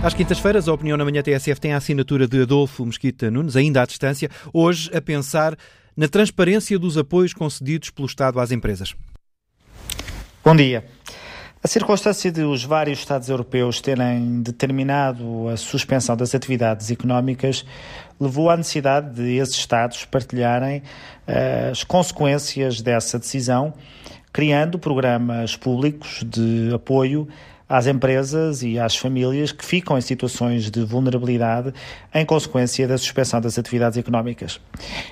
Às quintas-feiras, a Opinião na Manhã TSF tem a assinatura de Adolfo Mesquita Nunes, ainda à distância, hoje a pensar na transparência dos apoios concedidos pelo Estado às empresas. Bom dia. A circunstância de os vários Estados europeus terem determinado a suspensão das atividades económicas levou à necessidade de esses Estados partilharem uh, as consequências dessa decisão, criando programas públicos de apoio às empresas e às famílias que ficam em situações de vulnerabilidade em consequência da suspensão das atividades económicas.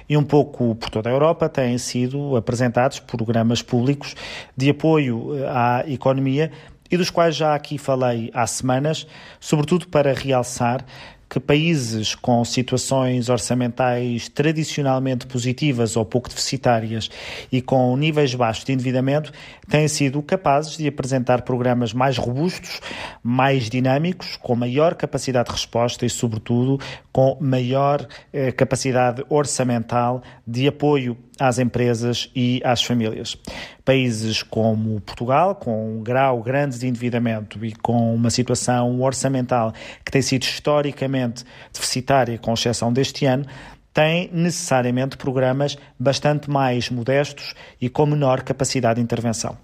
E um pouco por toda a Europa têm sido apresentados programas públicos de apoio eh, à economia e dos quais já aqui falei há semanas, sobretudo para realçar que países com situações orçamentais tradicionalmente positivas ou pouco deficitárias e com níveis baixos de endividamento têm sido capazes de apresentar programas mais robustos, mais dinâmicos, com maior capacidade de resposta e, sobretudo, com maior eh, capacidade orçamental de apoio às empresas e às famílias. Países como Portugal, com um grau grande de endividamento e com uma situação orçamental que tem sido historicamente deficitária, com exceção deste ano, têm necessariamente programas bastante mais modestos e com menor capacidade de intervenção.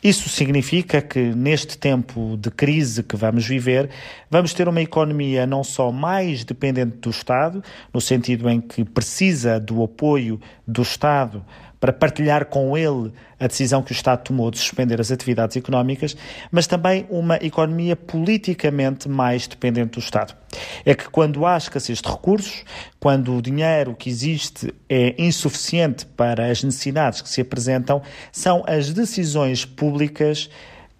Isso significa que, neste tempo de crise que vamos viver, vamos ter uma economia não só mais dependente do Estado, no sentido em que precisa do apoio do Estado para partilhar com ele a decisão que o Estado tomou de suspender as atividades económicas, mas também uma economia politicamente mais dependente do Estado. É que quando há escassez de recursos, quando o dinheiro que existe é insuficiente para as necessidades que se apresentam, são as decisões públicas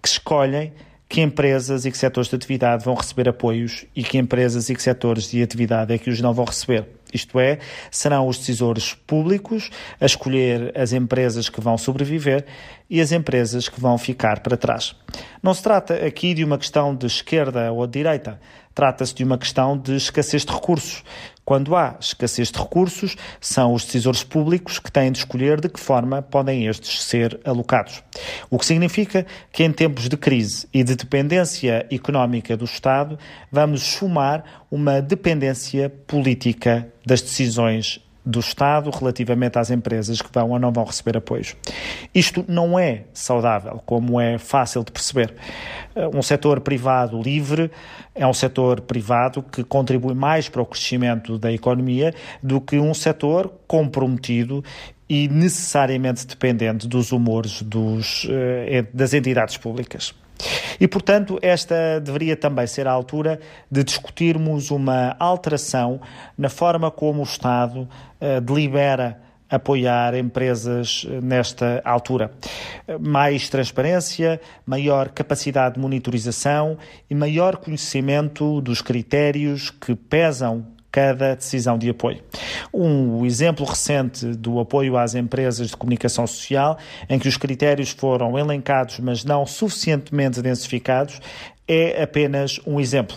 que escolhem que empresas e que setores de atividade vão receber apoios e que empresas e que setores de atividade é que os não vão receber. Isto é, serão os decisores públicos a escolher as empresas que vão sobreviver e as empresas que vão ficar para trás. Não se trata aqui de uma questão de esquerda ou de direita, trata-se de uma questão de escassez de recursos. Quando há escassez de recursos, são os decisores públicos que têm de escolher de que forma podem estes ser alocados. O que significa que, em tempos de crise e de dependência económica do Estado, vamos sumar uma dependência política das decisões do Estado relativamente às empresas que vão ou não vão receber apoios. Isto não é saudável, como é fácil de perceber. Um setor privado livre é um setor privado que contribui mais para o crescimento da economia do que um setor comprometido e necessariamente dependente dos humores dos, eh, das entidades públicas. E, portanto, esta deveria também ser a altura de discutirmos uma alteração na forma como o Estado uh, delibera apoiar empresas eh, nesta altura. Mais transparência, maior capacidade de monitorização e maior conhecimento dos critérios que pesam cada decisão de apoio. Um exemplo recente do apoio às empresas de comunicação social, em que os critérios foram elencados, mas não suficientemente densificados, é apenas um exemplo.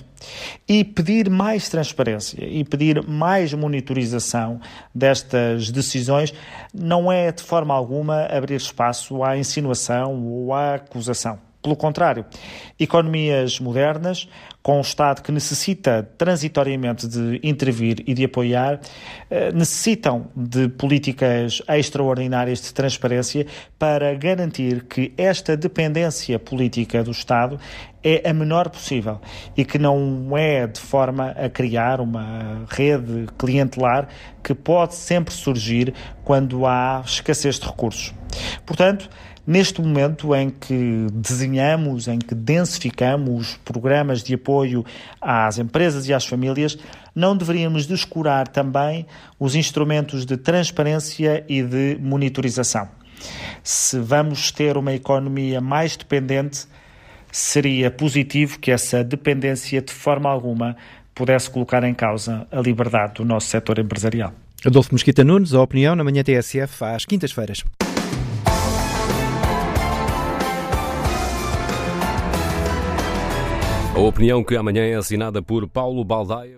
E pedir mais transparência e pedir mais monitorização destas decisões não é de forma alguma abrir espaço à insinuação ou à acusação. Pelo contrário, economias modernas, com um Estado que necessita transitoriamente de intervir e de apoiar, eh, necessitam de políticas extraordinárias de transparência para garantir que esta dependência política do Estado é a menor possível e que não é de forma a criar uma rede clientelar que pode sempre surgir quando há escassez de recursos. Portanto, Neste momento em que desenhamos, em que densificamos programas de apoio às empresas e às famílias, não deveríamos descurar também os instrumentos de transparência e de monitorização. Se vamos ter uma economia mais dependente, seria positivo que essa dependência de forma alguma pudesse colocar em causa a liberdade do nosso setor empresarial. Adolfo Mesquita Nunes, a opinião na manhã TSF às quintas-feiras. A opinião que amanhã é assinada por Paulo Baldaia.